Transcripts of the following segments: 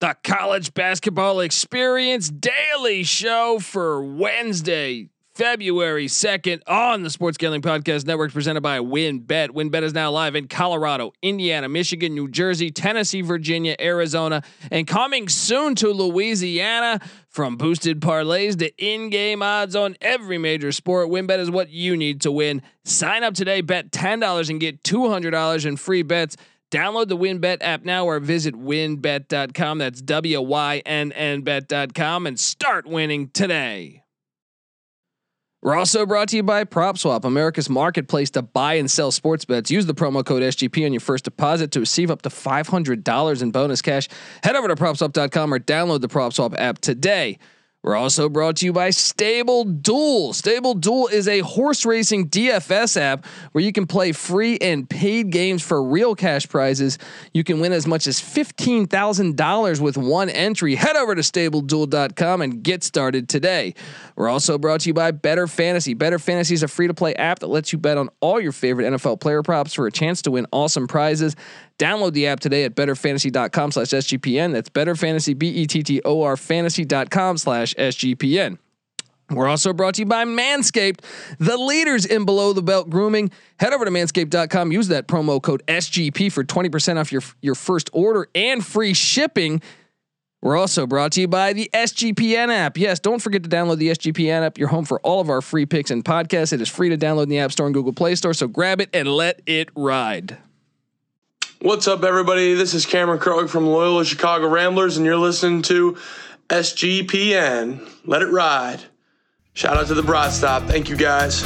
the college basketball experience daily show for Wednesday, February 2nd on the Sports Gambling Podcast Network presented by WynnBET. WynnBET is now live in Colorado, Indiana, Michigan, New Jersey, Tennessee, Virginia, Arizona, and coming soon to Louisiana. From boosted parlays to in-game odds on every major sport, WynnBET is what you need to win. Sign up today, bet $10 and get $200 in free bets. Download the WynnBET app now or visit wynnbet.com. That's W Y N N bet.com and start winning today. We're also brought to you by PropSwap, America's marketplace to buy and sell sports bets. Use the promo code SGP on your first deposit to receive up to $500 in bonus cash. Head over to propswap.com or download the PropSwap app today. We're also brought to you by Stable Duel. Stable Duel is a horse racing DFS app where you can play free and paid games for real cash prizes. You can win as much as $15,000 with one entry. Head over to stableduel.com and get started today. We're also brought to you by Bettor Fantasy. Bettor Fantasy is a free to play app that lets you bet on all your favorite NFL player props for a chance to win awesome prizes. Download the app today at bettorfantasy.com slash SGPN. That's bettorfantasy, B-E-T-T-O-R fantasy.com slash SGPN. We're also brought to you by Manscaped, the leaders in below the belt grooming. Head over to manscaped.com, use that promo code SGP for 20% off your, your first order and free shipping. We're also brought to you by the SGPN app. Yes, don't forget to download the SGPN app. You're home for all of our free picks and podcasts. It is free to download in the App Store and Google Play Store, so grab it and let it ride. What's up, everybody? This is Cameron Krog from Loyola Chicago Ramblers, and you're listening to SGPN. Let it ride. Shout out to the Broad Stop. Thank you, guys.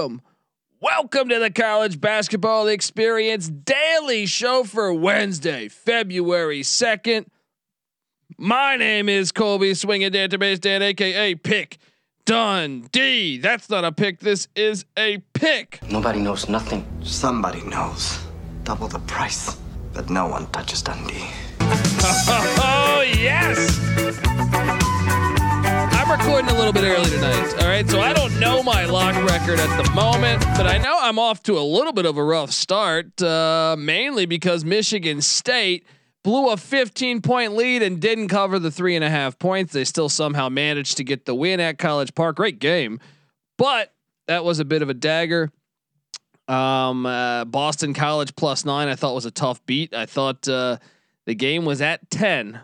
Welcome. Welcome to the College Basketball Experience Daily Show for Wednesday, February 2nd. My name is Colby Swinging Database Dan, aka Pick Dundee. That's not a pick, this is a pick. Nobody knows nothing. Somebody knows. Double the price, but no one touches Dundee. Oh, yes. I'm recording a little bit early tonight. All right. So I don't know my lock record at the moment, but I know I'm off to a little bit of a rough start, uh, mainly because Michigan State blew a 15 point lead and didn't cover the three and a half points. They still somehow managed to get the win at College Park. Great game, but that was a bit of a dagger. Um, uh, Boston College plus nine, I thought was a tough beat. I thought uh, the game was at 10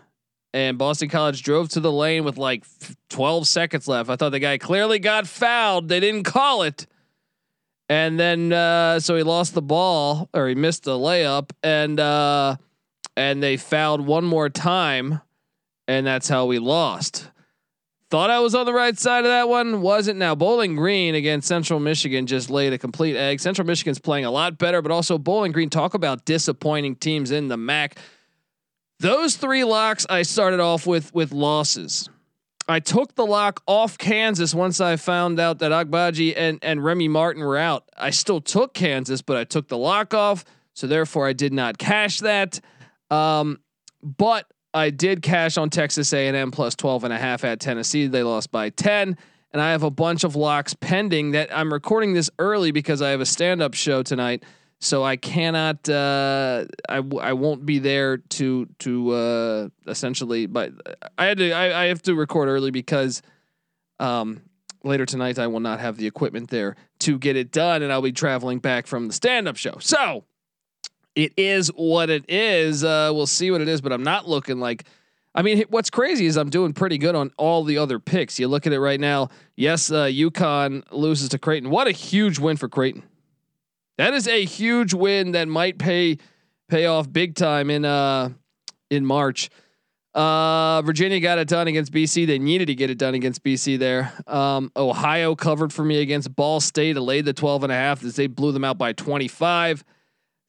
and Boston College drove to the lane with like 12 seconds left. I thought the guy clearly got fouled. They didn't call it. And then uh, so he lost the ball or he missed the layup and uh, and they fouled one more time and that's how we lost. Thought I was on the right side of that one. Wasn't now. Bowling Green against Central Michigan just laid a complete egg. Central Michigan's playing a lot better, but also Bowling Green. Talk about disappointing teams in the MAC. Those three locks I started off with with losses. I took the lock off Kansas once I found out that Agbaji and and Remy Martin were out. I still took Kansas, but I took the lock off, so therefore I did not cash that. Um, but I did cash on Texas A&M plus 12 and a half at Tennessee. They lost by 10 and I have a bunch of locks pending that I'm recording this early because I have a stand-up show tonight so I cannot. Uh, I I won't be there to to uh, essentially. But I had to. I, I have to record early because um, later tonight I will not have the equipment there to get it done, and I'll be traveling back from the stand up show. So it is what it is. Uh, we'll see what it is, but I'm not looking like. I mean, what's crazy is I'm doing pretty good on all the other picks. You look at it right now. Yes, uh, UConn loses to Creighton. What a huge win for Creighton. That is a huge win that might pay pay off big time in uh in March. Uh, Virginia got it done against BC. They needed to get it done against BC there. Um, Ohio covered for me against Ball State. It laid the 12 and a half as they blew them out by 25.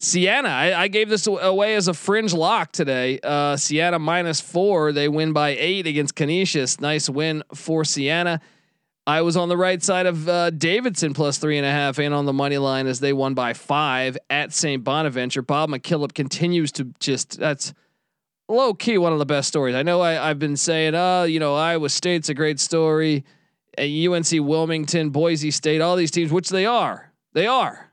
Siena, I, I gave this away as a fringe lock today. Uh, Siena minus four. They win by eight against Canisius. Nice win for Siena. I was on the right side of uh, Davidson plus three and a half and on the money line as they won by five at St. Bonaventure. Bob McKillop continues to just that's low key one of the best stories. I know I, have been saying, oh, you know, Iowa State's a great story. UNC Wilmington, Boise State, all these teams, which they are, they are.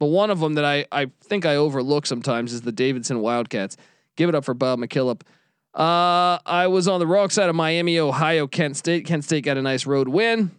But one of them that I I think I overlook sometimes is the Davidson Wildcats. Give it up for Bob McKillop. Uh, I was on the wrong side of Miami, Ohio, Kent State. Kent State got a nice road win.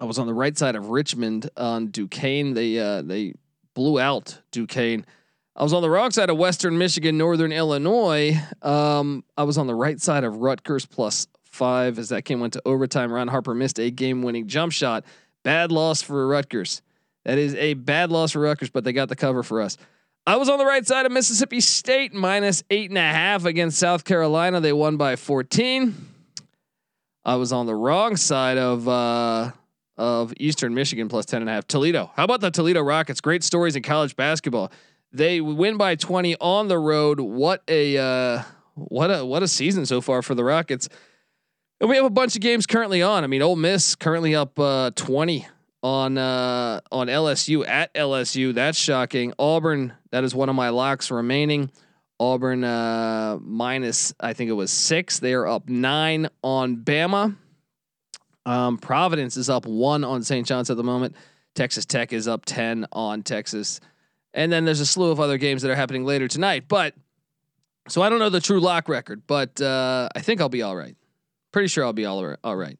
I was on the right side of Richmond on Duquesne. They uh, they blew out Duquesne. I was on the wrong side of Western Michigan, Northern Illinois. Um, I was on the right side of Rutgers plus five as that game went to overtime. Ron Harper missed a game-winning jump shot. Bad loss for Rutgers. That is a bad loss for Rutgers, but they got the cover for us. I was on the right side of Mississippi State minus eight and a half against South Carolina. They won by 14. I was on the wrong side of uh, of Eastern Michigan plus 10 and a half. Toledo. How about the Toledo Rockets? Great stories in college basketball. They win by 20 on the road. What a uh, what a what a season so far for the Rockets. And we have a bunch of games currently on. I mean, Ole Miss currently up uh, 20 on uh, on LSU at LSU. That's shocking. Auburn, that is one of my locks remaining. Auburn uh, minus, I think it was six. They are up nine on Bama. Um, Providence is up one on St. John's at the moment. Texas Tech is up ten on Texas, and then there's a slew of other games that are happening later tonight. But so I don't know the true lock record, but uh, I think I'll be all right. Pretty sure I'll be all all right.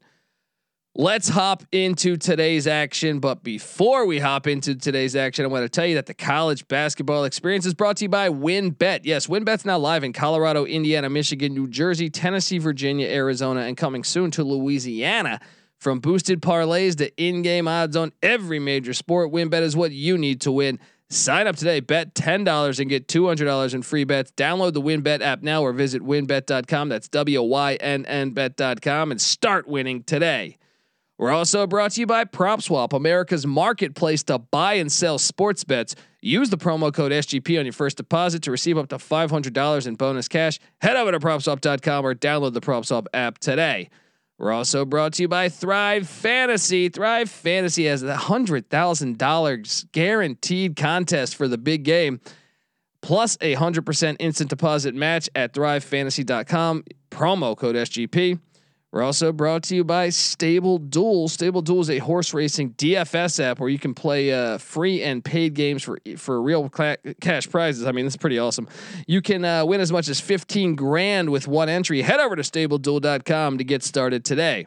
Let's hop into today's action. But before we hop into today's action, I want to tell you that the college basketball experience is brought to you by WynnBET. Yes, WynnBET's now live in Colorado, Indiana, Michigan, New Jersey, Tennessee, Virginia, Arizona, and coming soon to Louisiana. From boosted parlays to in-game odds on every major sport, WynnBET is what you need to win. Sign up today, bet $10 and get $200 in free bets. Download the WynnBET app now or visit wynnbet.com. That's W Y N N bet.com and start winning today. We're also brought to you by PropSwap, America's marketplace to buy and sell sports bets. Use the promo code SGP on your first deposit to receive up to $500 in bonus cash. Head over to PropSwap.com or download the PropSwap app today. We're also brought to you by Thrive Fantasy. Thrive Fantasy has thousand dollars guaranteed contest for the big game, plus a hundred percent instant deposit match at ThriveFantasy.com. Promo code SGP. We're also brought to you by Stable Duel. Stable Duel is a horse racing DFS app where you can play uh, free and paid games for for real cash prizes. I mean, that's pretty awesome. You can uh, win as much as 15 grand with one entry. Head over to StableDuel.com to get started today.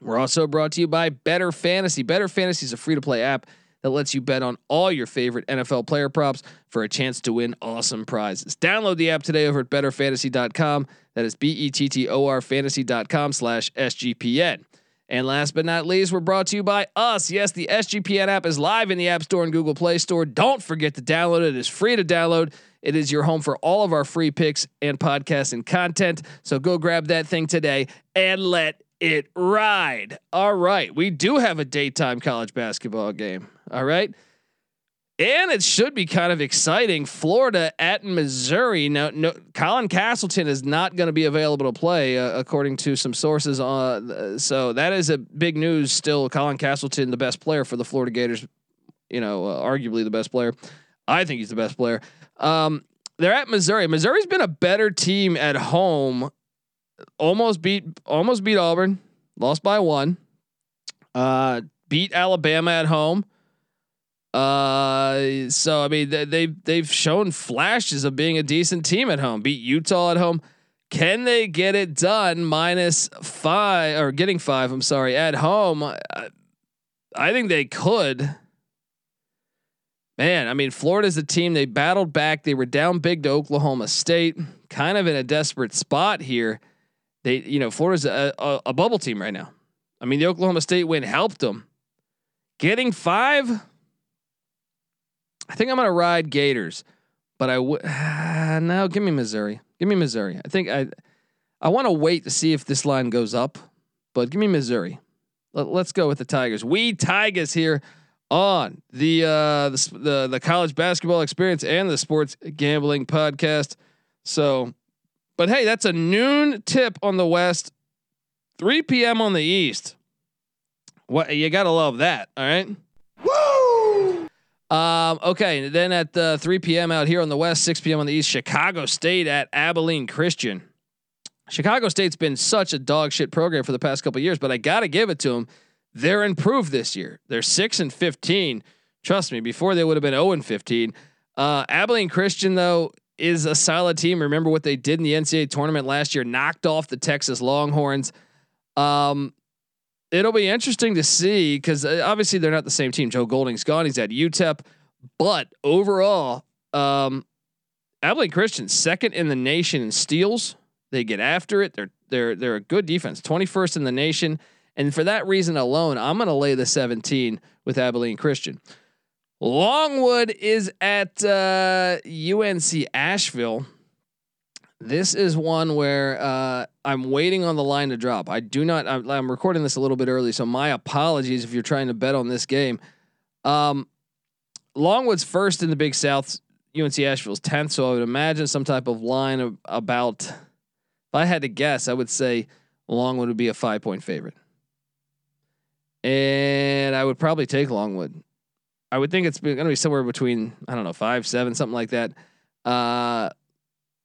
We're also brought to you by Bettor Fantasy. Bettor Fantasy is a free to play app that lets you bet on all your favorite NFL player props for a chance to win awesome prizes. Download the app today over at bettorfantasy.com. That is B E T T O R fantasy.com slash SGPN. And last but not least, we're brought to you by us. Yes, the SGPN app is live in the App Store and Google Play Store. Don't forget to download it. It is free to download. It is your home for all of our free picks and podcasts and content. So go grab that thing today and let it ride. All right. We do have a daytime college basketball game. All right. And it should be kind of exciting. Florida at Missouri. Now, no, Colin Castleton is not going to be available to play, uh, according to some sources. Uh, so that is a big news. Still, Colin Castleton, the best player for the Florida Gators. You know, uh, arguably the best player. I think he's the best player. Um, they're at Missouri. Missouri's been a better team at home. Almost beat, almost beat Auburn. Lost by one. Uh, beat Alabama at home. Uh, so I mean they they've they've shown flashes of being a decent team at home. Beat Utah at home. Can they get it done minus five or getting five? I'm sorry at home. I, I think they could. Man, I mean, Florida's a team. They battled back. They were down big to Oklahoma State, kind of in a desperate spot here. They, you know, Florida's a, a, a bubble team right now. I mean, the Oklahoma State win helped them. Getting five, I think I'm gonna ride Gators, but I would uh, no. Give me Missouri. Give me Missouri. I think I I want to wait to see if this line goes up, but give me Missouri. Let, us go with the Tigers. We Tigers here on the uh the, the the college basketball experience and the sports gambling podcast. So, but hey, that's a noon tip on the west, 3 p.m. on the east. What you gotta love that. All right. Um, okay, then at uh, 3 p.m. out here on the west, 6 p.m. on the east, Chicago State at Abilene Christian. Chicago State's been such a dog shit program for the past couple years, but I gotta give it to them. They're improved this year. They're six and 15. Trust me, before they would have been 0 and 15. Uh, Abilene Christian though is a solid team. Remember what they did in the NCAA tournament last year? Knocked off the Texas Longhorns. Um, it'll be interesting to see because uh, obviously they're not the same team. Joe Golding's gone; he's at UTEP. But overall, um, Abilene Christian second in the nation in steals. They get after it. They're they're they're a good defense, twenty first in the nation, and for that reason alone, I'm going to lay the seventeen with Abilene Christian. Longwood is at uh, UNC Asheville. This is one where uh, I'm waiting on the line to drop. I do not. I'm, recording this a little bit early, so my apologies if you're trying to bet on this game. Um, Longwood's first in the Big South. UNC Asheville's tenth, so I would imagine some type of line of about. If I had to guess, I would say Longwood would be a five point favorite, and I would probably take Longwood. I would think it's going to be somewhere between I don't know five, seven, something like that. Uh,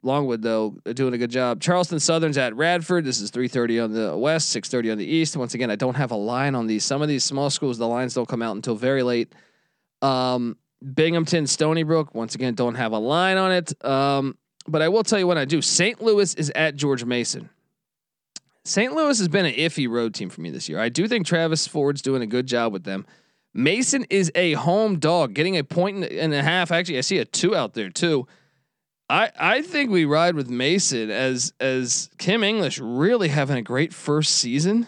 Longwood though doing a good job. Charleston Southern's at Radford. This is 3:30 on the west, 6:30 on the east. Once again, I don't have a line on these. Some of these small schools, the lines don't come out until very late. Um, Binghamton, Stony Brook. Once again, don't have a line on it. Um, but I will tell you what I do. St. Louis is at George Mason. St. Louis has been an iffy road team for me this year. I do think Travis Ford's doing a good job with them. Mason is a home dog, getting a point and a half. Actually, I see a two out there too. I I think we ride with Mason as as Kim English really having a great first season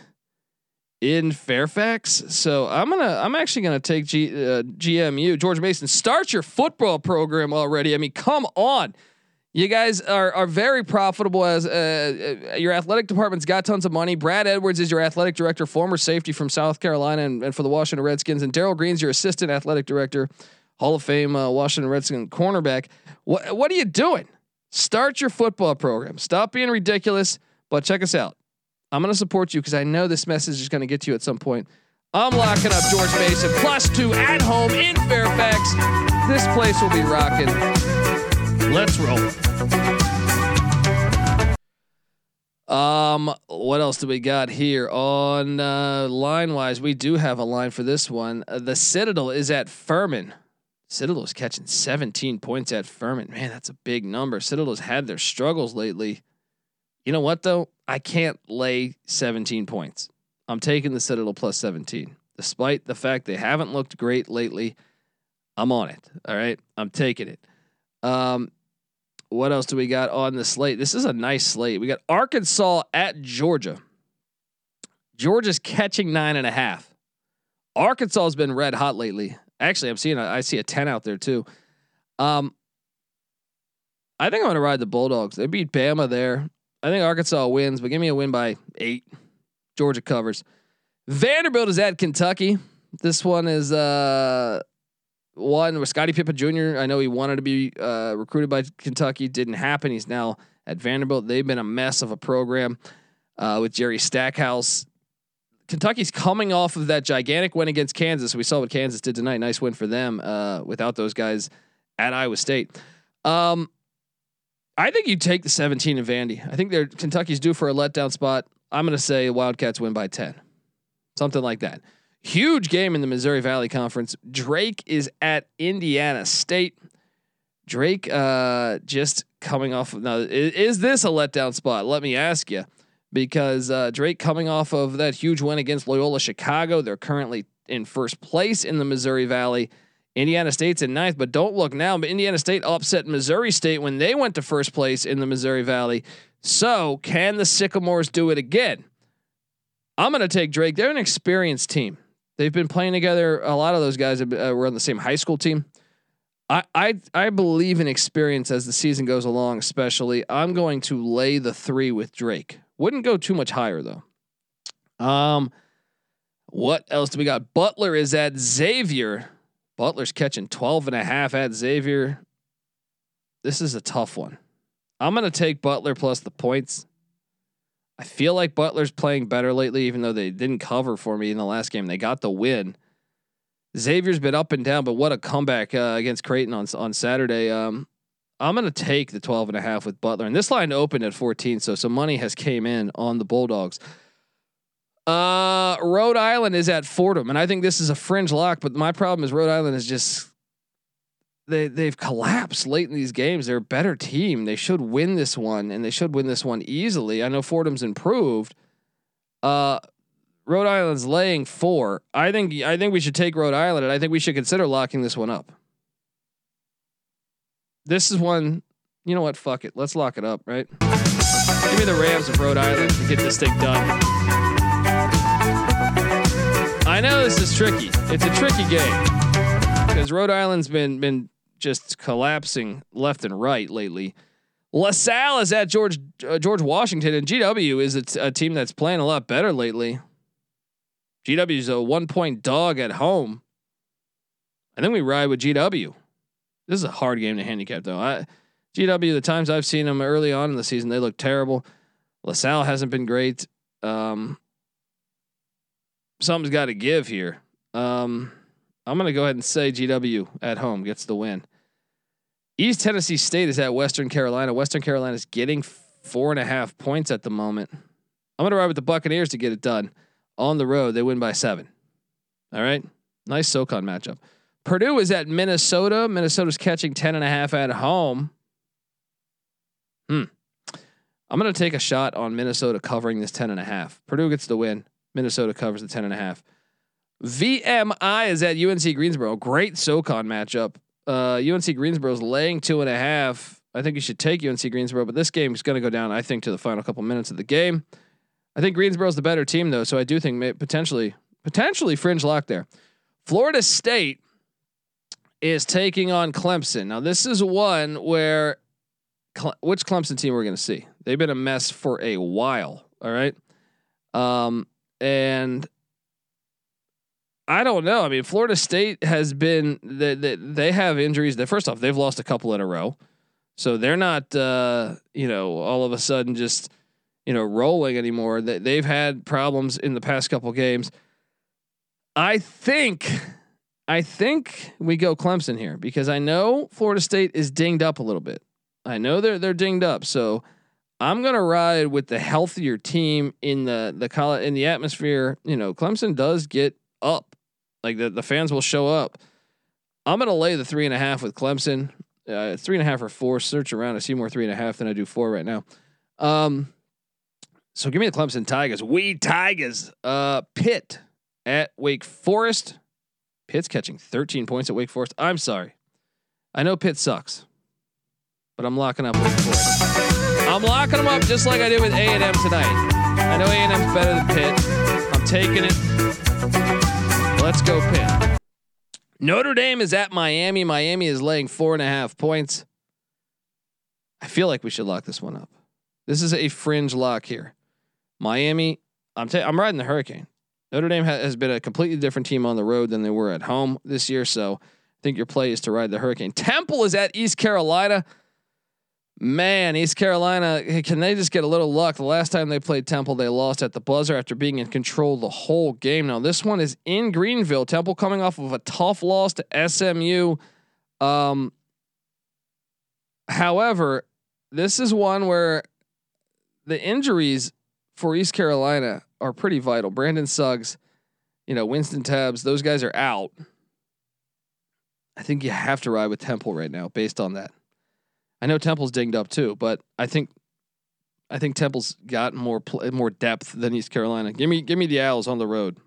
in Fairfax. So I'm gonna I'm actually gonna take G, uh, GMU George Mason. Start your football program already. I mean, come on. You guys are are very profitable as uh, uh, your athletic department's got tons of money. Brad Edwards is your athletic director, former safety from South Carolina and, and for the Washington Redskins, and Darrell Green's your assistant athletic director Hall of Fame uh, Washington Redskins cornerback. What what are you doing? Start your football program. Stop being ridiculous. But check us out. I'm going to support you because I know this message is going to get to you at some point. I'm locking up George Mason plus two at home in Fairfax. This place will be rocking. Let's roll. Um, what else do we got here on uh, line wise? We do have a line for this one. Uh, the Citadel is at Furman. Citadel's catching 17 points at Furman. Man, that's a big number. Citadel's had their struggles lately. You know what though? I can't lay 17 points. I'm taking the Citadel plus 17. Despite the fact they haven't looked great lately, I'm on it. All right. I'm taking it. Um, what else do we got on the slate? This is a nice slate. We got Arkansas at Georgia. Georgia's catching nine and a half. Arkansas has been red hot lately. Actually, I'm seeing a, I see a 10 out there too. Um, I think I'm gonna ride the Bulldogs. They beat Bama there. I think Arkansas wins, but give me a win by eight. Georgia covers. Vanderbilt is at Kentucky. This one is uh one with Scottie Pippen Jr. I know he wanted to be uh, recruited by Kentucky, didn't happen. He's now at Vanderbilt. They've been a mess of a program uh, with Jerry Stackhouse. Kentucky's coming off of that gigantic win against Kansas. We saw what Kansas did tonight. Nice win for them uh, without those guys at Iowa State. Um, I think you take the 17 of Vandy. I think they're Kentucky's due for a letdown spot. I'm going to say Wildcats win by 10, something like that. Huge game in the Missouri Valley Conference. Drake is at Indiana State. Drake uh, just coming off. Of, now, is, is this a letdown spot? Let me ask you because uh, Drake coming off of that huge win against Loyola Chicago. They're currently in first place in the Missouri Valley. Indiana State's in ninth, but don't look now. But Indiana State upset Missouri State when they went to first place in the Missouri Valley. So can the Sycamores do it again? I'm going to take Drake. They're an experienced team. They've been playing together. A lot of those guys uh, were on the same high school team. I, I I believe in experience as the season goes along, especially. I'm going to lay the three with Drake. Wouldn't go too much higher though. Um, what else do we got? Butler is at Xavier. Butler's catching 12 and a half at Xavier. This is a tough one. I'm going to take Butler plus the points. I feel like Butler's playing better lately, even though they didn't cover for me in the last game. They got the win. Xavier's been up and down, but what a comeback uh, against Creighton on on Saturday. Um, I'm going to take the 12 and a half with Butler. And this line opened at 14, so some money has came in on the Bulldogs. Uh, Rhode Island is at Fordham, and I think this is a fringe lock. But my problem is Rhode Island is just they they've collapsed late in these games. They're a better team. They should win this one, and they should win this one easily. I know Fordham's improved. Uh, Rhode Island's laying four. I think I think we should take Rhode Island, and I think we should consider locking this one up. This is one. You know what? Fuck it. Let's lock it up. Right. Give me the Rams of Rhode Island to get this thing done. I know this is tricky. It's a tricky game because Rhode Island's been been just collapsing left and right lately. LaSalle is at George uh, George Washington, and GW is a, t- a team that's playing a lot better lately. GW is a one point dog at home. I think we ride with GW. This is a hard game to handicap, though. I, GW, the times I've seen them early on in the season, they look terrible. LaSalle hasn't been great. Um, something's got to give here. Um, I'm going to go ahead and say GW at home gets the win. East Tennessee State is at Western Carolina. Western Carolina is getting four and a half points at the moment. I'm going to ride with the Buccaneers to get it done on the road. They win by seven. All right. Nice SoCon matchup. Purdue is at Minnesota. Minnesota's catching 10 and a half at home. Hmm. I'm going to take a shot on Minnesota covering this 10 and a half. Purdue gets the win. Minnesota covers the 10 and a half. VMI is at UNC Greensboro. Great SoCon matchup. Uh, UNC Greensboro's laying two and a half. I think you should take UNC Greensboro, but this game is going to go down, I think, to the final couple minutes of the game. I think Greensboro's the better team, though, so I do think potentially, potentially fringe lock there. Florida State is taking on Clemson. Now, this is one where Cle- which Clemson team we're going to see. They've been a mess for a while. All right. Um, and I don't know. I mean, Florida State has been they, they, they have injuries. That first off, they've lost a couple in a row, so they're not uh, you know all of a sudden just you know rolling anymore. They, they've had problems in the past couple games. I think I think we go Clemson here because I know Florida State is dinged up a little bit. I know they're they're dinged up, so I'm gonna ride with the healthier team in the the college in the atmosphere. You know, Clemson does get up like the, the fans will show up. I'm gonna lay the three and a half with Clemson. Uh, three and a half or four. Search around. I see more three and a half than I do four right now. Um, so give me the Clemson Tigers. We Tigers. Uh, Pitt at Wake Forest. Pitt's catching 13 points at Wake Forest. I'm sorry. I know Pitt sucks, but I'm locking up Wake Forest. I'm locking them up just like I did with A and M tonight. I know A and M's better than Pitt. I'm taking it. Let's go Pitt. Notre Dame is at Miami. Miami is laying four and a half points. I feel like we should lock this one up. This is a fringe lock here. Miami, I'm ta- I'm riding the Hurricane. Notre Dame has been a completely different team on the road than they were at home this year, so I think your play is to ride the Hurricane. Temple is at East Carolina. Man, East Carolina, can they just get a little luck? The last time they played Temple, they lost at the buzzer after being in control the whole game. Now, this one is in Greenville. Temple coming off of a tough loss to SMU. Um, however, this is one where the injuries for East Carolina are pretty vital. Brandon Suggs, you know, Wynston Tabbs, those guys are out. I think you have to ride with Temple right now based on that. I know Temple's dinged up too, but I think I think Temple's got more pl- more depth than East Carolina. Give me give me the Owls on the road.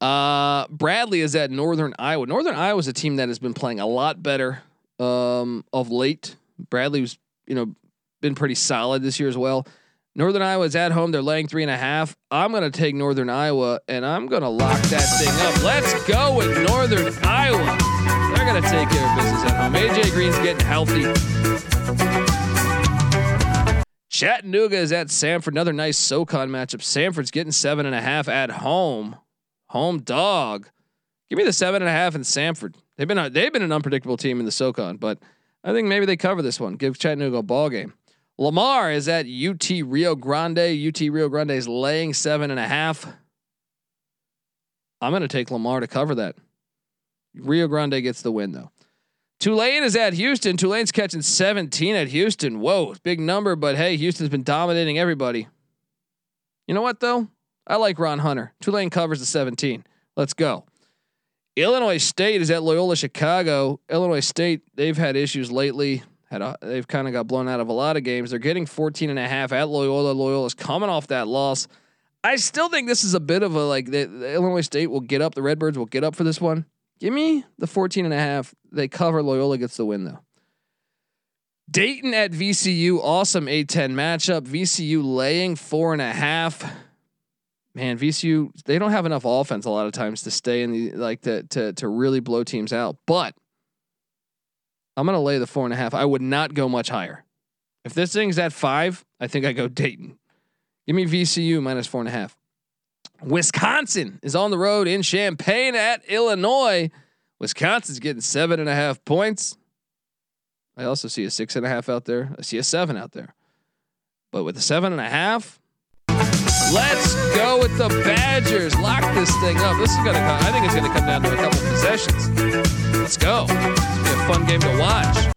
Uh, Bradley is at Northern Iowa. Northern Iowa is a team that has been playing a lot better um, of late. Bradley's you know been pretty solid this year as well. Northern Iowa's at home. They're laying three and a half. I'm going to take Northern Iowa and I'm going to lock that thing up. Let's go with Northern Iowa. They're going to take care of business at home. AJ Green's getting healthy. Chattanooga is at Samford. Another nice SoCon matchup. Samford's getting seven and a half at home. Home dog. Give me the seven and a half in Samford. They've been a, they've been an unpredictable team in the SoCon, but I think maybe they cover this one. Give Chattanooga a ball game. Lamar is at UT Rio Grande. UT Rio Grande is laying seven and a half. I'm going to take Lamar to cover that. Rio Grande gets the win though. Tulane is at Houston. Tulane's catching 17 at Houston. Whoa, big number, but hey, Houston's been dominating everybody. You know what though? I like Ron Hunter. Tulane covers the 17. Let's go. Illinois State is at Loyola Chicago. Illinois State, they've had issues lately. Had a, they've kind of got blown out of a lot of games. They're getting 14 and a half at Loyola. Loyola's coming off that loss. I still think this is a bit of a like the, the Illinois State will get up. The Redbirds will get up for this one. Give me the 14 and a half. They cover. Loyola gets the win though. Dayton at VCU, awesome A10 matchup. VCU laying four and a half. Man, VCU they don't have enough offense a lot of times to stay in the like to to to really blow teams out. But I'm gonna lay the four and a half. I would not go much higher. If this thing's at five, I think I go Dayton. Give me VCU minus four and a half. Wisconsin is on the road in Champaign at Illinois. Wisconsin's getting seven and a half points. I also see a six and a half out there. I see a seven out there. But with a seven and a half, let's go with the Badgers. Lock this thing up. This is gonna come, I think it's gonna come down to a couple possessions. Let's go. A fun game to watch.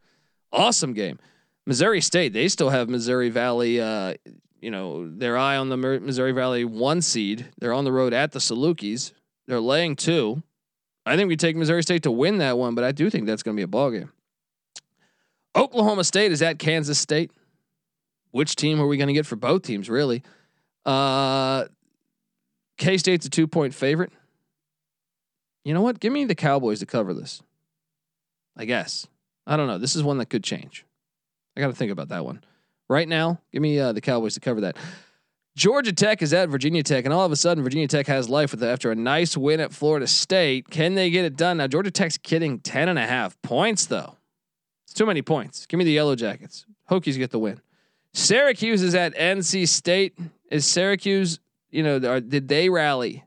Awesome game. Missouri State, they still have Missouri Valley uh, you know, their eye on the Missouri Valley one seed. They're on the road at the Salukis. They're laying two. I think we take Missouri State to win that one, but I do think that's going to be a ball game. Oklahoma State is at Kansas State. Which team are we going to get for both teams, really? Uh, K State's a two point favorite. You know what? Give me the Cowboys to cover this. I guess. I don't know. This is one that could change. I got to think about that one right now. Give me uh, the Cowboys to cover that. Georgia Tech is at Virginia Tech, and all of a sudden, Virginia Tech has life with it after a nice win at Florida State. Can they get it done? Now, Georgia Tech's kidding 10 and a half points, though. It's too many points. Give me the Yellow Jackets. Hokies get the win. Syracuse is at NC State. Is Syracuse, you know, are, did they rally?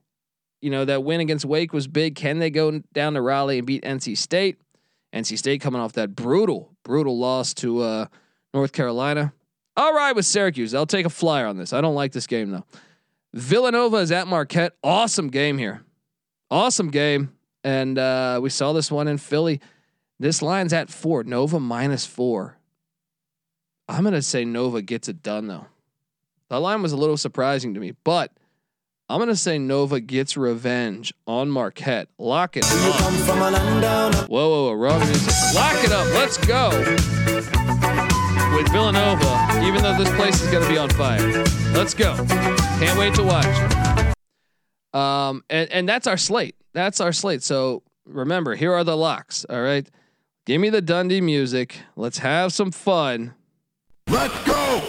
You know, that win against Wake was big. Can they go down to Raleigh and beat NC State? NC State coming off that brutal, brutal loss to uh, North Carolina. I'll ride with Syracuse. I'll take a flyer on this. I don't like this game though. Villanova is at Marquette. Awesome game here. Awesome game. And uh, we saw this one in Philly. This line's at four. Nova minus four. I'm gonna say Nova gets it done though. That line was a little surprising to me, but I'm gonna say Nova gets revenge on Marquette. Lock it up. Whoa, whoa, whoa, wrong music. Lock it up. Let's go with Villanova, even though this place is to be on fire. Let's go. Can't wait to watch. Um, and, and that's our slate. That's our slate. So remember, here are the locks. All right. Give me the Dundee music. Let's have some fun. Let's go.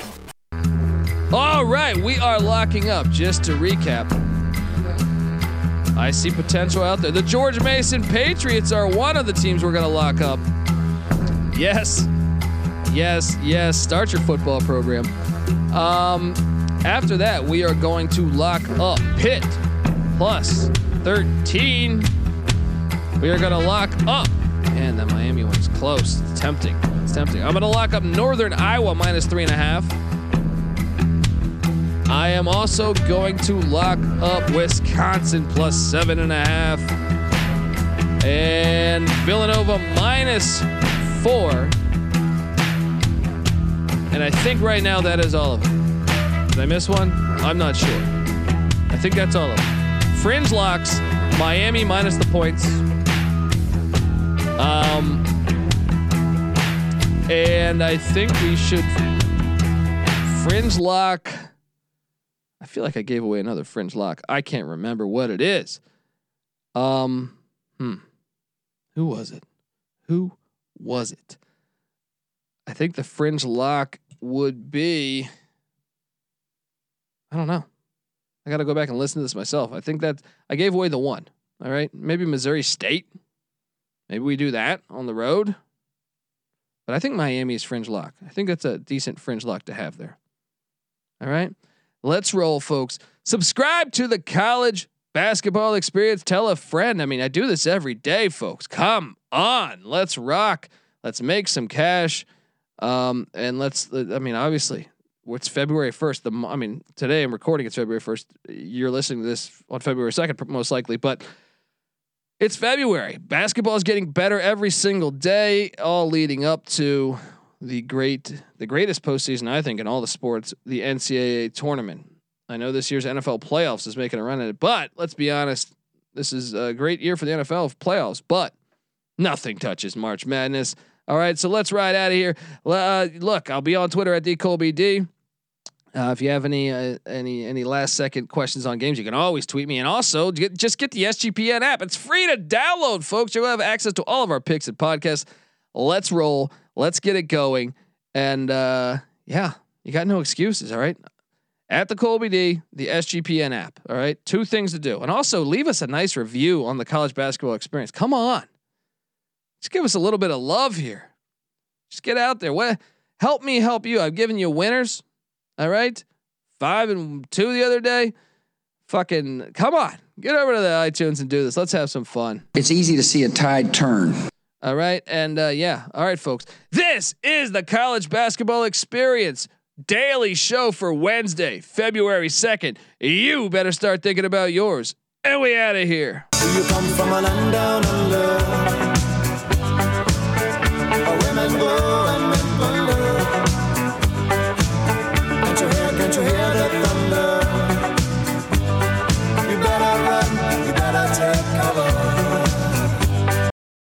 All right. We are locking up. Just to recap, I see potential out there. The George Mason Patriots are one of the teams we're going to lock up. Yes. Yes, yes. Start your football program. Um, after that, we are going to lock up Pitt plus 13. We are going to lock up. Man, that Miami one's close. It's tempting. It's tempting. I'm going to lock up Northern Iowa minus three and a half. I am also going to lock up Wisconsin plus seven and a half. And Villanova minus four. And I think right now that is all of them. Did I miss one? I'm not sure. I think that's all of them. Fringe locks, Miami minus the points. Um, and I think we should fringe lock. I feel like I gave away another fringe lock. I can't remember what it is. Um, hmm. Who was it? Who was it? I think the fringe lock would be. I don't know. I got to go back and listen to this myself. I think that I gave away the one. All right. Maybe Missouri State. Maybe we do that on the road. But I think Miami is fringe lock. I think that's a decent fringe lock to have there. All right. Let's roll, folks. Subscribe to the college basketball experience. Tell a friend. I mean, I do this every day, folks. Come on. Let's rock. Let's make some cash. Um, and let's, I mean, obviously, it's February 1st. The I mean, today I'm recording. It's February 1st. You're listening to this on February 2nd, most likely, but it's February. Basketball is getting better every single day, all leading up to the great, the greatest postseason I think in all the sports, the NCAA tournament. I know this year's NFL playoffs is making a run at it, but let's be honest, this is a great year for the NFL playoffs, but nothing touches March Madness. All right, so let's ride out of here. Uh, look, I'll be on Twitter at dcolbd. Uh, if you have any uh, any any last second questions on games, you can always tweet me. And also, get, just get the SGPN app. It's free to download, folks. You'll have access to all of our picks and podcasts. Let's roll. Let's get it going. And uh, yeah, you got no excuses. All right. At the Colby D, the SGPN app. All right. Two things to do. And also leave us a nice review on the college basketball experience. Come on. Just give us a little bit of love here. Just get out there. What help me help you. I've given you winners. All right. Five and two the other day. Fucking come on. Get over to the iTunes and do this. Let's have some fun. It's easy to see a tide turn. All right. And uh, yeah. All right, folks. This is the college basketball experience daily show for Wednesday, February 2nd. You better start thinking about yours. And we out of here.